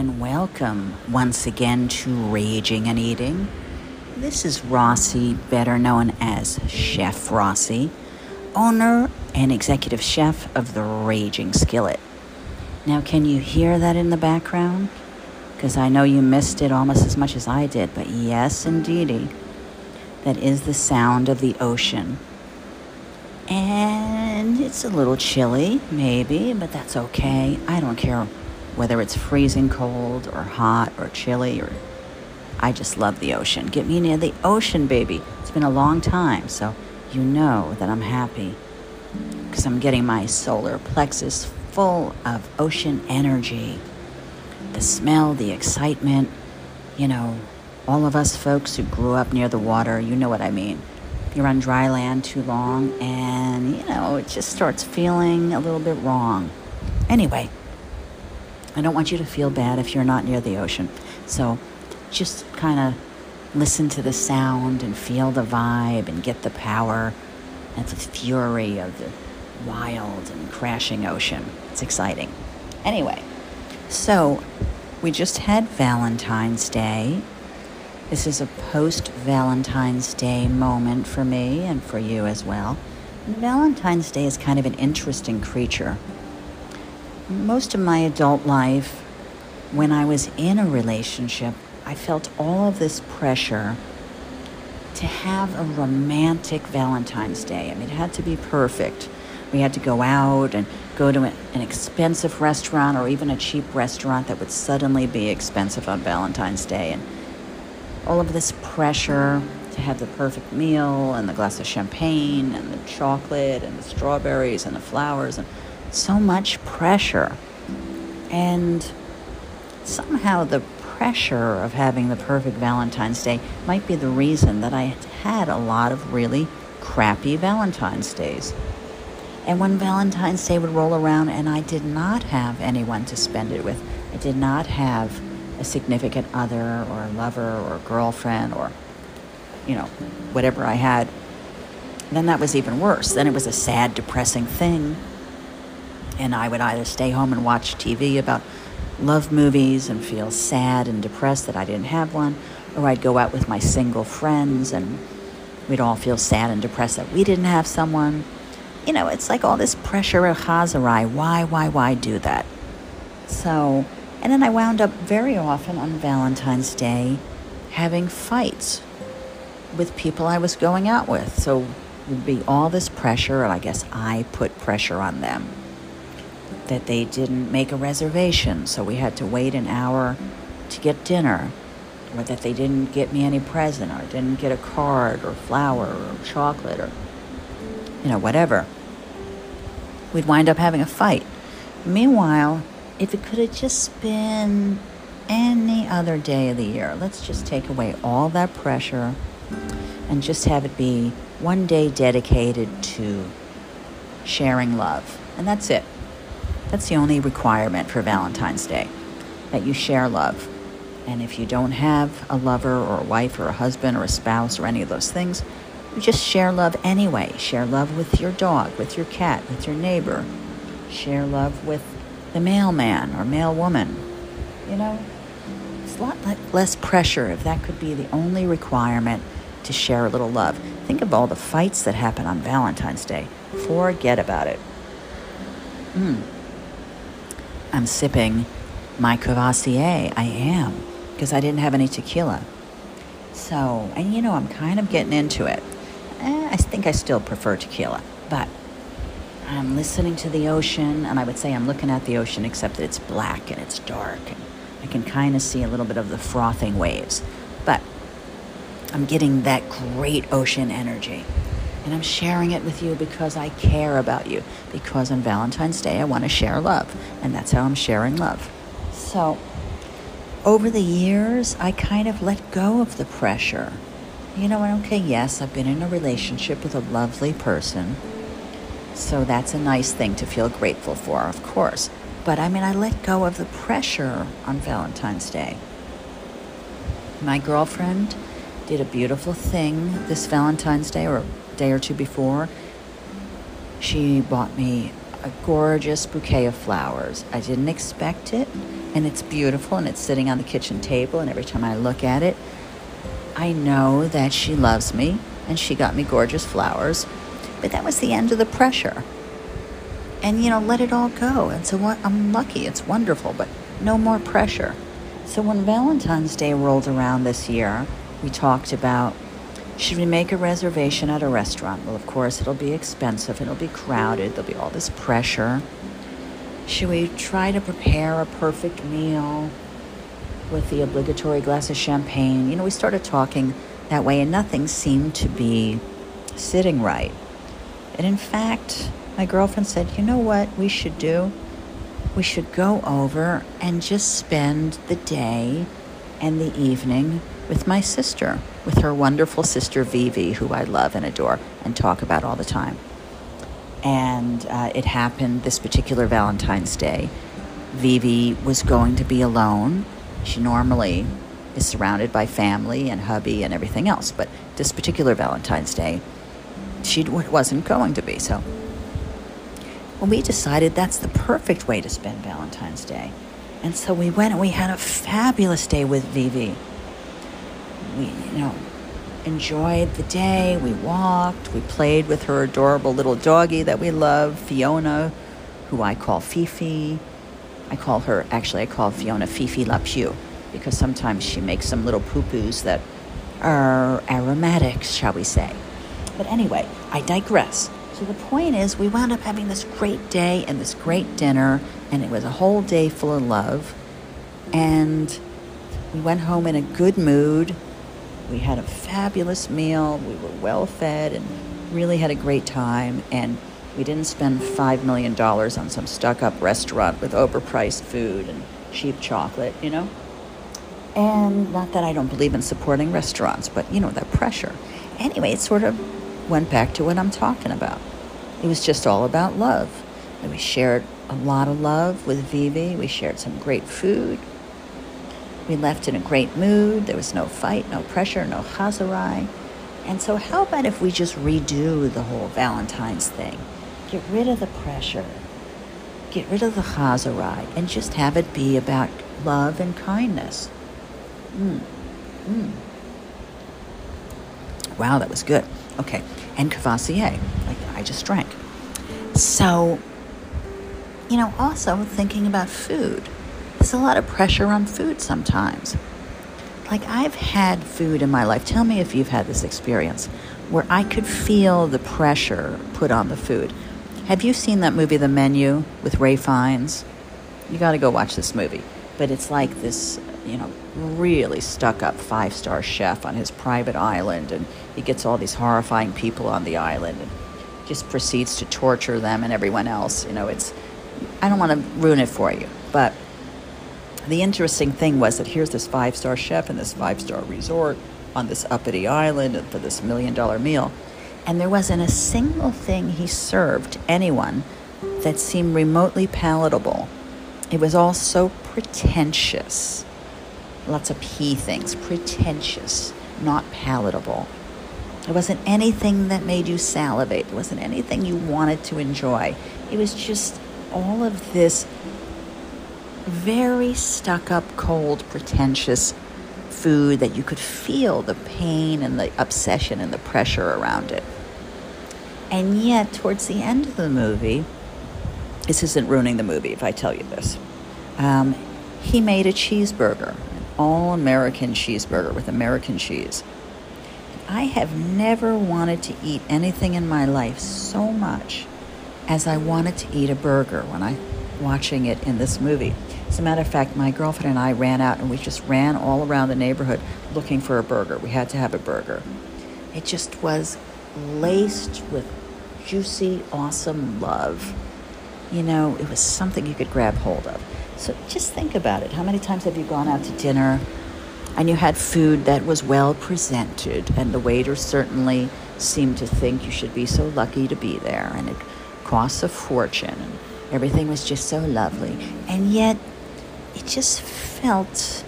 and welcome once again to Raging and Eating. This is Rossi, better known as Chef Rossi, owner and executive chef of the Raging Skillet. Now, can you hear that in the background? Because I know you missed it almost as much as I did, but yes, indeedy, that is the sound of the ocean. And it's a little chilly, maybe, but that's okay. I don't care whether it's freezing cold or hot or chilly or I just love the ocean. Get me near the ocean, baby. It's been a long time, so you know that I'm happy because I'm getting my solar plexus full of ocean energy. The smell, the excitement, you know, all of us folks who grew up near the water, you know what I mean. You're on dry land too long, and you know, it just starts feeling a little bit wrong. Anyway, I don't want you to feel bad if you're not near the ocean. So just kind of listen to the sound and feel the vibe and get the power and the fury of the wild and crashing ocean. It's exciting. Anyway, so we just had Valentine's Day. This is a post Valentine's Day moment for me and for you as well. Valentine's Day is kind of an interesting creature most of my adult life, when I was in a relationship, I felt all of this pressure to have a romantic Valentine's Day. I mean, it had to be perfect. We had to go out and go to an expensive restaurant or even a cheap restaurant that would suddenly be expensive on Valentine's Day. And all of this pressure to have the perfect meal and the glass of champagne and the chocolate and the strawberries and the flowers and so much pressure. And somehow the pressure of having the perfect Valentine's Day might be the reason that I had a lot of really crappy Valentine's Days. And when Valentine's Day would roll around and I did not have anyone to spend it with, I did not have a significant other or a lover or girlfriend or, you know, whatever I had, then that was even worse. Then it was a sad, depressing thing and I would either stay home and watch TV about love movies and feel sad and depressed that I didn't have one, or I'd go out with my single friends and we'd all feel sad and depressed that we didn't have someone. You know, it's like all this pressure of Chazarai. Why, why, why do that? So, and then I wound up very often on Valentine's Day having fights with people I was going out with. So would be all this pressure, and I guess I put pressure on them that they didn't make a reservation, so we had to wait an hour to get dinner, or that they didn't get me any present, or didn't get a card, or flower, or chocolate, or, you know, whatever. We'd wind up having a fight. Meanwhile, if it could have just been any other day of the year, let's just take away all that pressure and just have it be one day dedicated to sharing love. And that's it. That's the only requirement for Valentine's Day that you share love. And if you don't have a lover or a wife or a husband or a spouse or any of those things, you just share love anyway. Share love with your dog, with your cat, with your neighbor. Share love with the mailman or mailwoman. You know, it's a lot less pressure if that could be the only requirement to share a little love. Think of all the fights that happen on Valentine's Day. Forget about it. Hmm. I'm sipping my Courvoisier. I am, because I didn't have any tequila. So, and you know, I'm kind of getting into it. Eh, I think I still prefer tequila, but I'm listening to the ocean, and I would say I'm looking at the ocean, except that it's black and it's dark, and I can kind of see a little bit of the frothing waves. But I'm getting that great ocean energy. And I'm sharing it with you because I care about you. Because on Valentine's Day, I want to share love. And that's how I'm sharing love. So, over the years, I kind of let go of the pressure. You know, what? okay, yes, I've been in a relationship with a lovely person. So that's a nice thing to feel grateful for, of course. But I mean, I let go of the pressure on Valentine's Day. My girlfriend did a beautiful thing this Valentine's Day, or day or two before, she bought me a gorgeous bouquet of flowers. I didn't expect it, and it's beautiful, and it's sitting on the kitchen table, and every time I look at it, I know that she loves me, and she got me gorgeous flowers. But that was the end of the pressure. And, you know, let it all go. And so what, I'm lucky, it's wonderful, but no more pressure. So when Valentine's Day rolled around this year, we talked about should we make a reservation at a restaurant? Well, of course, it'll be expensive, it'll be crowded, there'll be all this pressure. Should we try to prepare a perfect meal with the obligatory glass of champagne? You know, we started talking that way, and nothing seemed to be sitting right. And in fact, my girlfriend said, You know what we should do? We should go over and just spend the day and the evening with my sister, with her wonderful sister Vivi, who I love and adore and talk about all the time. And uh, it happened this particular Valentine's Day. Vivi was going to be alone. She normally is surrounded by family and hubby and everything else, but this particular Valentine's Day, she wasn't going to be. So when we decided that's the perfect way to spend Valentine's Day. And so we went and we had a fabulous day with Vivi we, you know, enjoyed the day. We walked. We played with her adorable little doggie that we love, Fiona, who I call Fifi. I call her, actually, I call Fiona Fifi La Pew because sometimes she makes some little poo poos that are aromatic, shall we say. But anyway, I digress. So the point is, we wound up having this great day and this great dinner, and it was a whole day full of love. And we went home in a good mood we had a fabulous meal. We were well fed and really had a great time. And we didn't spend $5 million on some stuck up restaurant with overpriced food and cheap chocolate, you know? And not that I don't believe in supporting restaurants, but you know, that pressure. Anyway, it sort of went back to what I'm talking about. It was just all about love. And we shared a lot of love with Vivi. We shared some great food. We left in a great mood. There was no fight, no pressure, no chazarai. And so, how about if we just redo the whole Valentine's thing? Get rid of the pressure, get rid of the chazarai, and just have it be about love and kindness. Mm. Mm. Wow, that was good. Okay, and Courvoisier, like I just drank. So, you know, also thinking about food there's a lot of pressure on food sometimes. Like, I've had food in my life, tell me if you've had this experience, where I could feel the pressure put on the food. Have you seen that movie, The Menu, with Ralph Fiennes? You got to go watch this movie. But it's like this, you know, really stuck up five star chef on his private island, and he gets all these horrifying people on the island and just proceeds to torture them and everyone else. You know, it's, I don't want to ruin it for you, but the interesting thing was that here's this five star chef in this five star resort on this uppity island for this million dollar meal. And there wasn't a single thing he served anyone that seemed remotely palatable. It was all so pretentious. Lots of P things, pretentious, not palatable. There wasn't anything that made you salivate. There wasn't anything you wanted to enjoy. It was just all of this very stuck up, cold, pretentious food that you could feel the pain and the obsession and the pressure around it. And yet, towards the end of the movie, this isn't ruining the movie if I tell you this. Um, he made a cheeseburger, an all American cheeseburger with American cheese. I have never wanted to eat anything in my life so much as I wanted to eat a burger when I watching it in this movie. As a matter of fact, my girlfriend and I ran out and we just ran all around the neighborhood looking for a burger. We had to have a burger. It just was laced with juicy, awesome love. You know, it was something you could grab hold of. So just think about it. How many times have you gone out to dinner and you had food that was well presented, and the waiter certainly seemed to think you should be so lucky to be there, and it costs a fortune, and everything was just so lovely. And yet, it just felt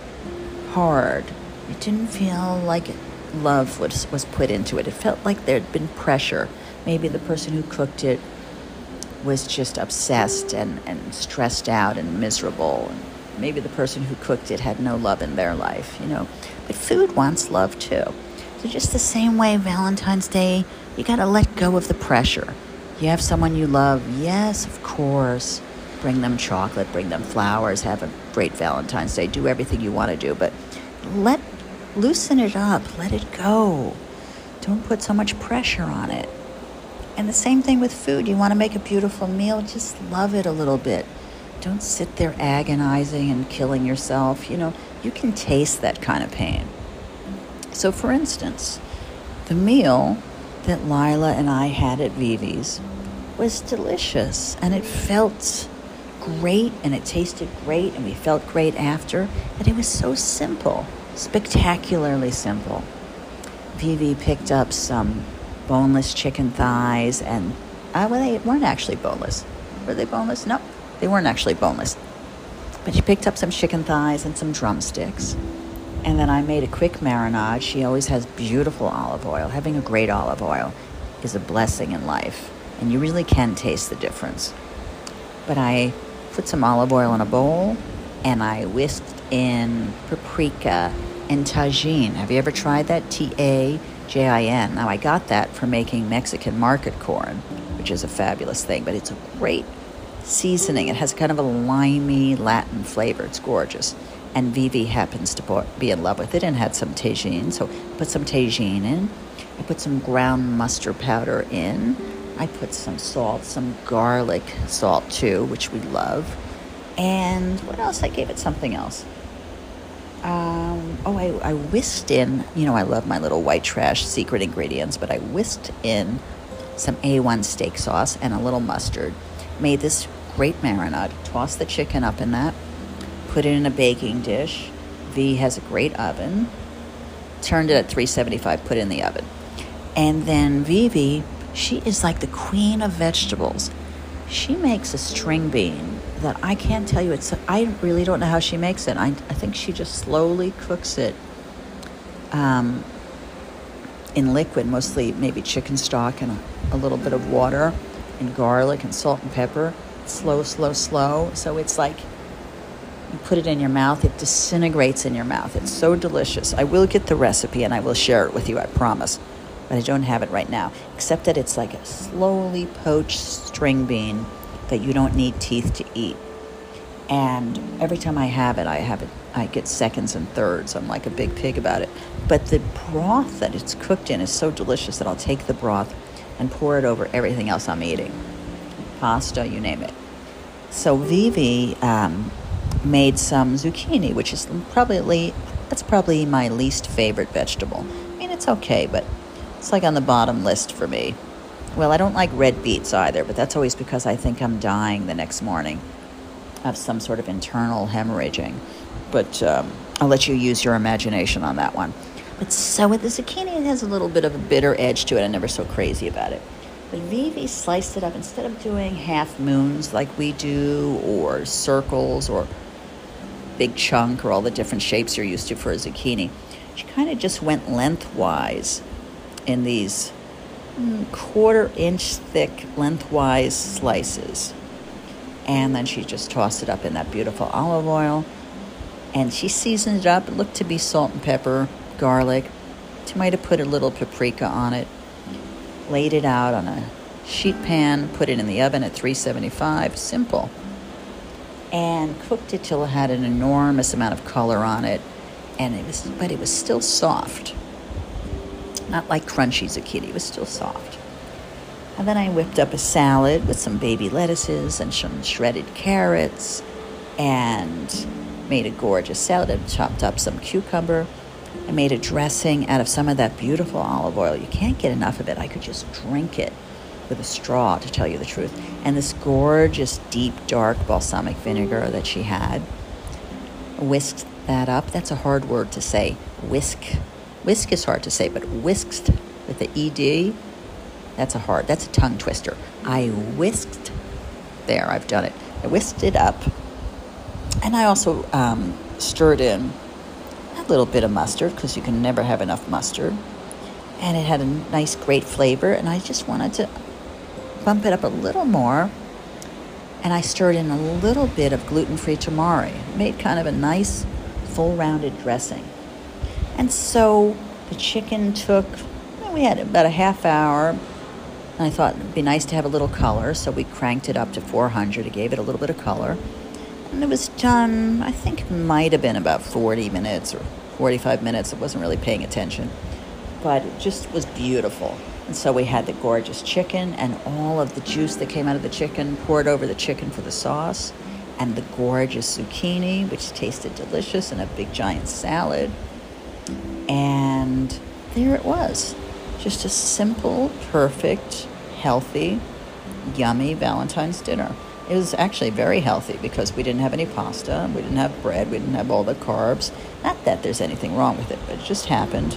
hard. It didn't feel like love was, was put into it. It felt like there'd been pressure. Maybe the person who cooked it was just obsessed and, and stressed out and miserable. And maybe the person who cooked it had no love in their life, you know. But food wants love too. So, just the same way Valentine's Day, you got to let go of the pressure. You have someone you love, yes, of course. Bring them chocolate, bring them flowers, have a great Valentine's Day, do everything you want to do, but let loosen it up, let it go. Don't put so much pressure on it. And the same thing with food. You want to make a beautiful meal, just love it a little bit. Don't sit there agonizing and killing yourself. You know, you can taste that kind of pain. So, for instance, the meal that Lila and I had at Vivi's was delicious and it felt great and it tasted great and we felt great after. And it was so simple, spectacularly simple. Vivi picked up some boneless chicken thighs, and uh, well, they weren't actually boneless. Were they boneless? No, they weren't actually boneless. But she picked up some chicken thighs and some drumsticks. And then I made a quick marinade. She always has beautiful olive oil. Having a great olive oil is a blessing in life, and you really can taste the difference. But I put some olive oil in a bowl and I whisked in paprika and Tajín. Have you ever tried that? T A J I N. Now, I got that for making Mexican market corn, which is a fabulous thing, but it's a great seasoning. It has kind of a limey Latin flavor. It's gorgeous. And Vivi happens to be in love with it and had some Tajín. So put some Tajín in. I put some ground mustard powder in. I put some salt, some garlic salt too, which we love. And what else? I gave it something else. Um, oh, I, I whisked in, you know, I love my little white trash secret ingredients, but I whisked in some A1 steak sauce and a little mustard. Made this great marinade. Tossed the chicken up in that. Put it in a baking dish. V has a great oven. Turned it at 375, put it in the oven. And then Vivi, she is like the queen of vegetables. She makes a string bean that I can't tell you. It's I really don't know how she makes it. I, I think she just slowly cooks it um, in liquid, mostly maybe chicken stock and a, a little bit of water and garlic and salt and pepper. Slow, slow, slow. So it's like you put it in your mouth, it disintegrates in your mouth. It's so delicious. I will get the recipe and I will share it with you, I promise. But I don't have it right now, except that it's like a slowly poached string bean that you don't need teeth to eat. And every time I have it, I have it. I get seconds and thirds. I'm like a big pig about it. But the broth that it's cooked in is so delicious that I'll take the broth and pour it over everything else I'm eating, pasta, you name it. So Vivi um, made some zucchini, which is probably that's probably my least favorite vegetable. I mean, it's okay, but it's like on the bottom list for me. Well, I don't like red beets either, but that's always because I think I'm dying the next morning of some sort of internal hemorrhaging. But um, I'll let you use your imagination on that one. But so with the zucchini, it has a little bit of a bitter edge to it. I'm never so crazy about it. But Vivi sliced it up instead of doing half moons like we do, or circles, or big chunk, or all the different shapes you're used to for a zucchini. She kind of just went lengthwise in these quarter inch thick lengthwise slices. And then she just tossed it up in that beautiful olive oil. And she seasoned it up. It looked to be salt and pepper, garlic. She might have put a little paprika on it. Laid it out on a sheet pan, put it in the oven at 375. Simple. And cooked it till it had an enormous amount of color on it. And it was, but it was still soft not like crunchy zucchini, it was still soft. And then I whipped up a salad with some baby lettuces and some shredded carrots and made a gorgeous salad and chopped up some cucumber. I made a dressing out of some of that beautiful olive oil. You can't get enough of it. I could just drink it with a straw, to tell you the truth. And this gorgeous, deep, dark balsamic vinegar that she had. Whisked that up. That's a hard word to say. Whisk Whisk is hard to say, but whisked with the ed, that's a hard, that's a tongue twister. I whisked, there, I've done it. I whisked it up, and I also um, stirred in a little bit of mustard because you can never have enough mustard. And it had a nice, great flavor, and I just wanted to bump it up a little more and I stirred in a little bit of gluten free tamari. Made kind of a nice, full rounded dressing. And so the chicken took, well, we had about a half hour. I thought it'd be nice to have a little color, so we cranked it up to 400. It gave it a little bit of color. And it was done, I think it might have been about 40 minutes or 45 minutes. I wasn't really paying attention. But it just was beautiful. And so we had the gorgeous chicken and all of the juice that came out of the chicken poured over the chicken for the sauce, and the gorgeous zucchini, which tasted delicious, and a big giant salad. And there it was. Just a simple, perfect, healthy, yummy Valentine's dinner. It was actually very healthy because we didn't have any pasta, we didn't have bread, we didn't have all the carbs. Not that there's anything wrong with it, but it just happened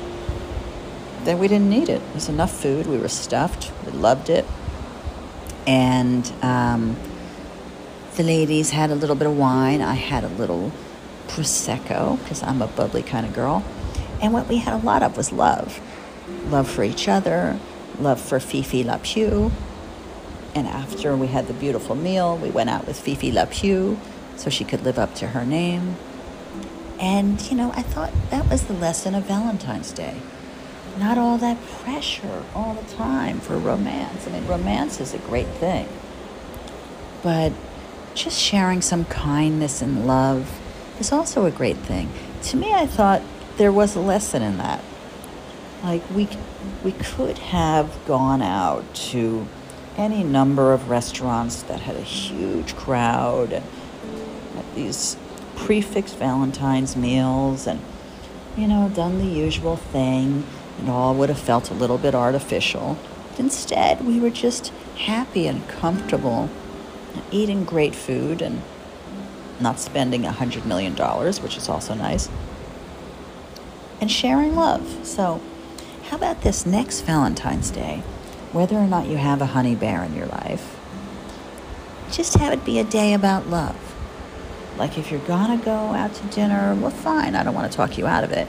that we didn't need it. It was enough food. We were stuffed. We loved it. And um, the ladies had a little bit of wine. I had a little Prosecco because I'm a bubbly kind of girl. And what we had a lot of was love love for each other, love for Fifi LaPew. And after we had the beautiful meal, we went out with Fifi LaPew so she could live up to her name. And, you know, I thought that was the lesson of Valentine's Day not all that pressure all the time for romance. I mean, romance is a great thing, but just sharing some kindness and love is also a great thing. To me, I thought there was a lesson in that. Like we we could have gone out to any number of restaurants that had a huge crowd and these prix fixe Valentine's meals and you know done the usual thing and all would have felt a little bit artificial. Instead, we were just happy and comfortable, eating great food and not spending a $100 million, which is also nice, and sharing love. So, how about this next Valentine's Day? Whether or not you have a honey bear in your life, just have it be a day about love. Like if you're gonna go out to dinner, well, fine, I don't want to talk you out of it.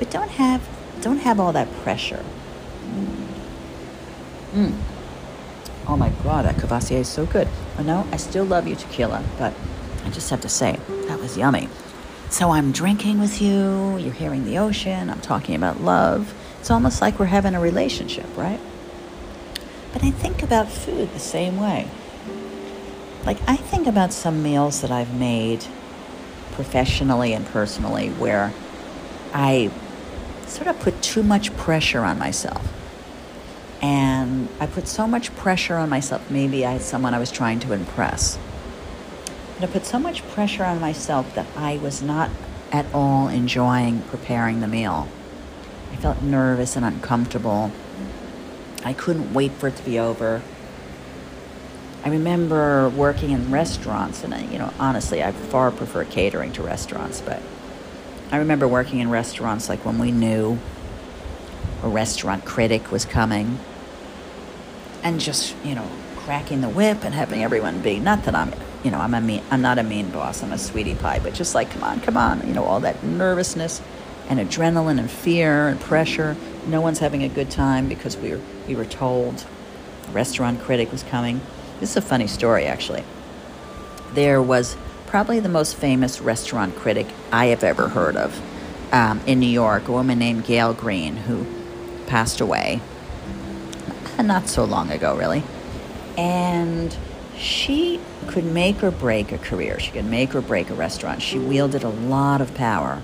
But don't have don't have all that pressure. Mm. Oh my God, that Courvoisier is so good. Oh no, I still love you, tequila, but I just have to say, that was yummy. So I'm drinking with you, you're hearing the ocean, I'm talking about love. It's almost like we're having a relationship, right? But I think about food the same way. Like, I think about some meals that I've made professionally and personally where I sort of put too much pressure on myself. And I put so much pressure on myself. Maybe I had someone I was trying to impress. I put so much pressure on myself that I was not at all enjoying preparing the meal. I felt nervous and uncomfortable. I couldn't wait for it to be over. I remember working in restaurants, and I, you know, honestly, I far prefer catering to restaurants, but I remember working in restaurants like when we knew a restaurant critic was coming and just, you know, cracking the whip and having everyone be not that I'm you know, I'm a mean I'm not a mean boss, I'm a sweetie pie, but just like come on, come on, you know, all that nervousness and adrenaline and fear and pressure. No one's having a good time because we were we were told a restaurant critic was coming. This is a funny story actually. There was probably the most famous restaurant critic I have ever heard of um, in New York, a woman named Gael Greene, who passed away not so long ago, really. And she could make or break a career. She could make or break a restaurant. She wielded a lot of power.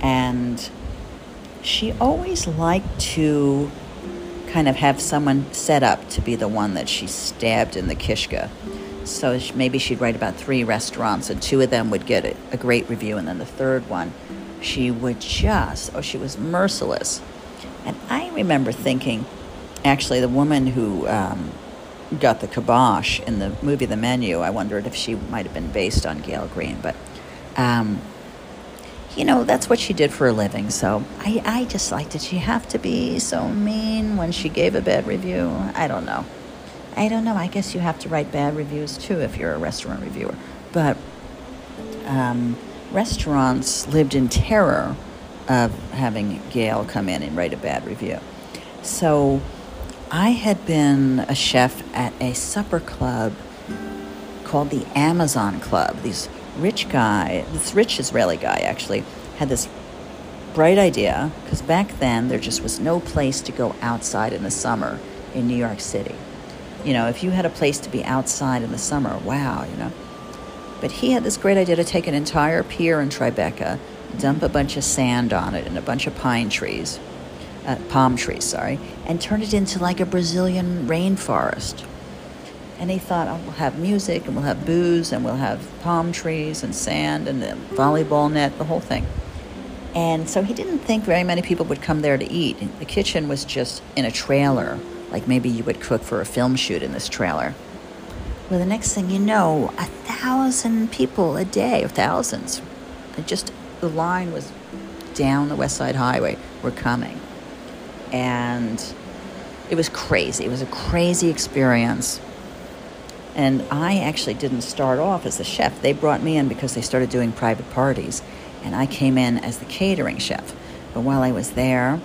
And she always liked to kind of have someone set up to be the one that she stabbed in the kishka. So maybe she'd write about three restaurants, and two of them would get a, a great review, and then the third one, she would just, oh, she was merciless. And I remember thinking, actually, the woman who um, got the kibosh in the movie The Menu, I wondered if she might have been based on Gael Greene, but. Um, you know, that's what she did for a living. So I, I just like, did she have to be so mean when she gave a bad review? I don't know. I don't know. I guess you have to write bad reviews too if you're a restaurant reviewer. But um, restaurants lived in terror of having Gael come in and write a bad review. So I had been a chef at a supper club called the Amazon Club. These rich guy, this rich Israeli guy actually, had this bright idea because back then there just was no place to go outside in the summer in New York City. You know, if you had a place to be outside in the summer, wow, you know. But he had this great idea to take an entire pier in Tribeca, dump a bunch of sand on it and a bunch of pine trees, uh, palm trees, sorry, and turn it into like a Brazilian rainforest. And he thought, oh, we'll have music and we'll have booze and we'll have palm trees and sand and the volleyball net, the whole thing. And so he didn't think very many people would come there to eat. The kitchen was just in a trailer, like maybe you would cook for a film shoot in this trailer. Well, the next thing you know, a thousand people a day, or thousands. Just, the line was down the West Side Highway, were coming. And it was crazy. It was a crazy experience. And I actually didn't start off as the chef. They brought me in because they started doing private parties and I came in as the catering chef. But while I was there,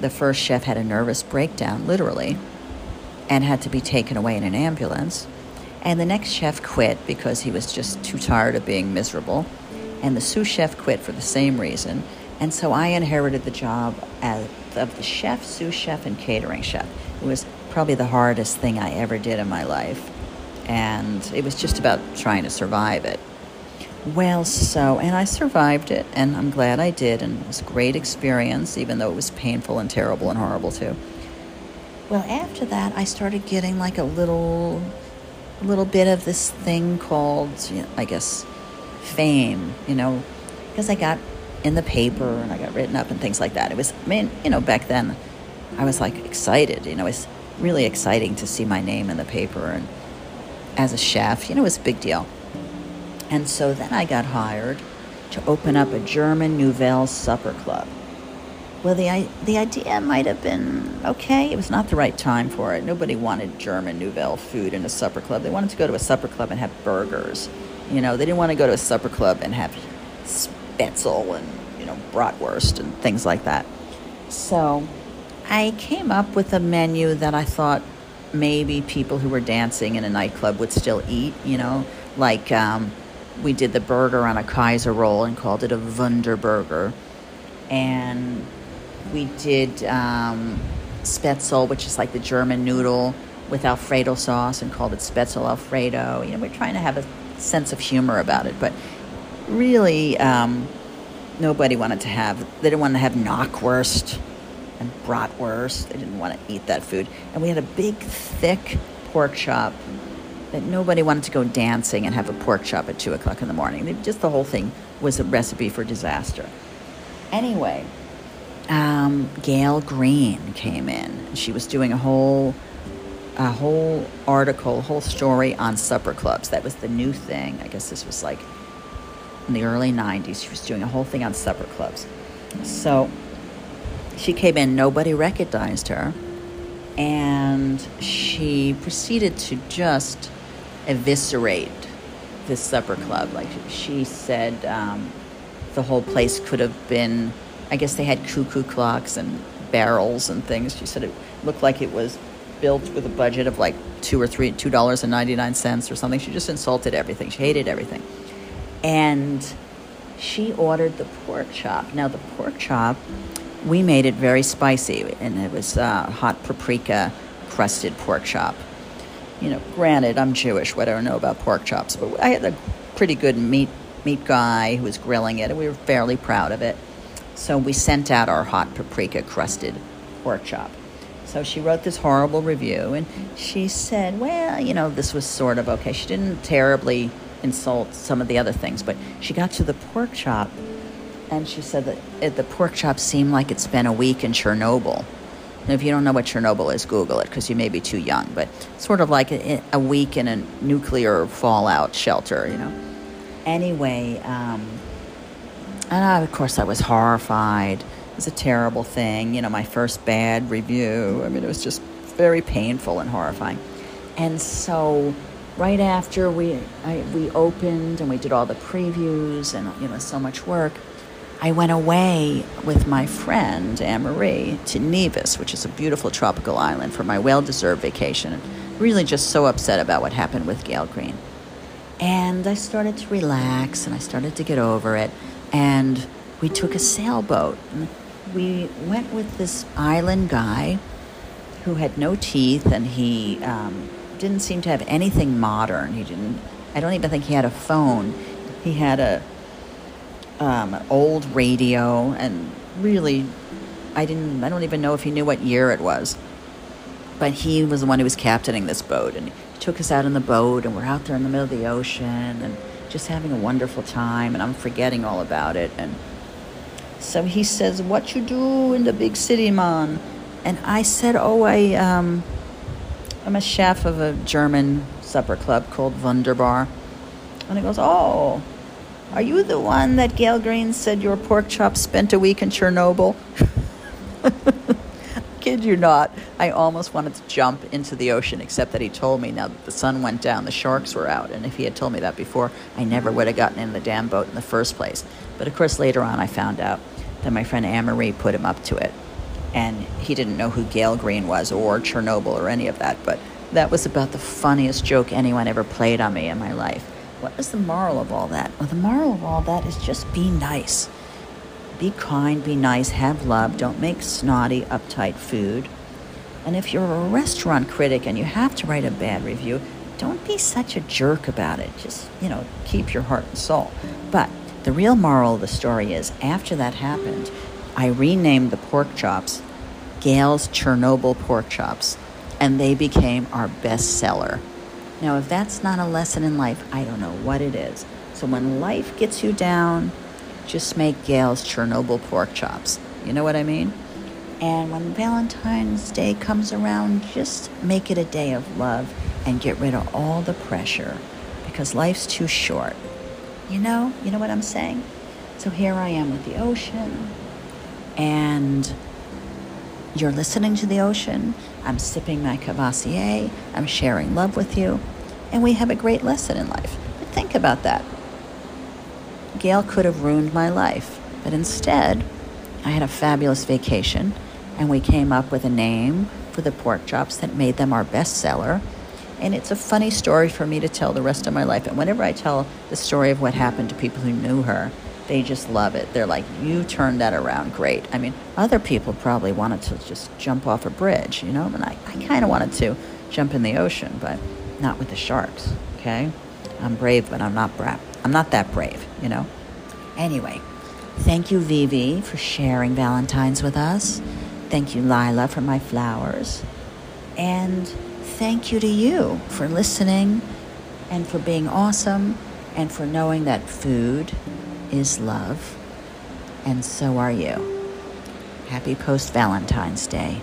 the first chef had a nervous breakdown, literally, and had to be taken away in an ambulance. And the next chef quit because he was just too tired of being miserable. And the sous chef quit for the same reason. And so I inherited the job as, of the chef, sous chef, and catering chef. It was probably the hardest thing I ever did in my life. And it was just about trying to survive it. Well, so, and I survived it, and I'm glad I did, and it was a great experience, even though it was painful and terrible and horrible too. Well, after that, I started getting like a little, a little bit of this thing called, you know, I guess, fame, you know, because I got in the paper and I got written up and things like that. It was, I mean, you know, back then, I was like excited, you know, it's really exciting to see my name in the paper, and as a chef, you know, it was a big deal. And so then I got hired to open up a German Nouvelle supper club. Well, the, the idea might have been okay. It was not the right time for it. Nobody wanted German Nouvelle food in a supper club. They wanted to go to a supper club and have burgers. You know, they didn't want to go to a supper club and have spätzle and, you know, bratwurst and things like that. So I came up with a menu that I thought maybe people who were dancing in a nightclub would still eat, you know, like um, we did the burger on a Kaiser roll and called it a Wunderburger. And we did um, Spätzle, which is like the German noodle with Alfredo sauce, and called it Spätzle Alfredo. You know, we're trying to have a sense of humor about it, but really, um, nobody wanted to have. They didn't want to have knockwurst and bratwurst. They didn't want to eat that food. And we had a big, thick pork chop that nobody wanted to go dancing and have a pork chop at 2 o'clock in the morning. Just the whole thing was a recipe for disaster. Anyway, um, Gael Greene came in. She was doing a whole, a whole article, whole story on supper clubs. That was the new thing. I guess this was like in the early 90s. She was doing a whole thing on supper clubs. So she came in, nobody recognized her, and she proceeded to just eviscerate this supper club. Like she said, um, the whole place could have been. I guess they had cuckoo clocks and barrels and things. She said it looked like it was built with a budget of like two or three, two dollars and ninety nine cents or something. She just insulted everything. She hated everything, and she ordered the pork chop. Now the pork chop, we made it very spicy, and it was uh, hot paprika crusted pork chop you know, granted, I'm Jewish. What do I know about pork chops? But I had a pretty good meat meat guy who was grilling it, and we were fairly proud of it. So we sent out our hot paprika crusted pork chop. So she wrote this horrible review, and she said, well, you know, this was sort of okay. She didn't terribly insult some of the other things, but she got to the pork chop, and she said that the pork chop seemed like it's been a week in Chernobyl. If you don't know what Chernobyl is, Google it because you may be too young. But sort of like a, a week in a nuclear fallout shelter, you know. Anyway, um, and I, of course I was horrified. It was a terrible thing, you know. My first bad review. I mean, it was just very painful and horrifying. And so, right after we I, we opened and we did all the previews and you know so much work I went away with my friend Anne Marie to Nevis, which is a beautiful tropical island, for my well deserved vacation. Really just so upset about what happened with Gael Greene. And I started to relax and I started to get over it. And we took a sailboat. We went with this island guy who had no teeth and he um, didn't seem to have anything modern. He didn't, I don't even think he had a phone. He had a um, old radio and really, I didn't, I don't even know if he knew what year it was. But he was the one who was captaining this boat and he took us out in the boat and we're out there in the middle of the ocean and just having a wonderful time and I'm forgetting all about it and so he says, "What you do in the big city, man?" And I said, "Oh, I um, I'm a chef of a German supper club called Wunderbar." And he goes, "Oh, are you the one that Gael Greene said your pork chop spent a week in Chernobyl?" Kid you not, I almost wanted to jump into the ocean, except that he told me now that the sun went down, the sharks were out. And if he had told me that before, I never would have gotten in the damn boat in the first place. But of course, later on, I found out that my friend Anne-Marie put him up to it. And he didn't know who Gael Greene was or Chernobyl or any of that, but that was about the funniest joke anyone ever played on me in my life. What was the moral of all that? Well, the moral of all that is just be nice. Be kind, be nice, have love, don't make snotty, uptight food. And if you're a restaurant critic and you have to write a bad review, don't be such a jerk about it. Just, you know, keep your heart and soul. But the real moral of the story is after that happened, I renamed the pork chops Gael's Chernobyl pork chops, and they became our best seller. Now, if that's not a lesson in life, I don't know what it is. So when life gets you down, just make Gael's Chernobyl pork chops. You know what I mean? And when Valentine's Day comes around, just make it a day of love and get rid of all the pressure because life's too short. You know, you know what I'm saying? So here I am with the ocean, and you're listening to the ocean. I'm sipping my Courvoisier. I'm sharing love with you, and we have a great lesson in life. But think about that. Gael could have ruined my life, but instead, I had a fabulous vacation, and we came up with a name for the pork chops that made them our bestseller. and it's a funny story for me to tell the rest of my life. And whenever I tell the story of what happened to people who knew her, they just love it. They're like, you turned that around great. I mean, other people probably wanted to just jump off a bridge, you know, and I, I kind of wanted to jump in the ocean, but not with the sharks, okay? I'm brave, but I'm not brave. I'm not that brave, you know? Anyway, thank you, Vivi, for sharing Valentine's with us. Thank you, Lila, for my flowers. And thank you to you for listening and for being awesome and for knowing that food is love, and so are you. Happy post Valentine's Day.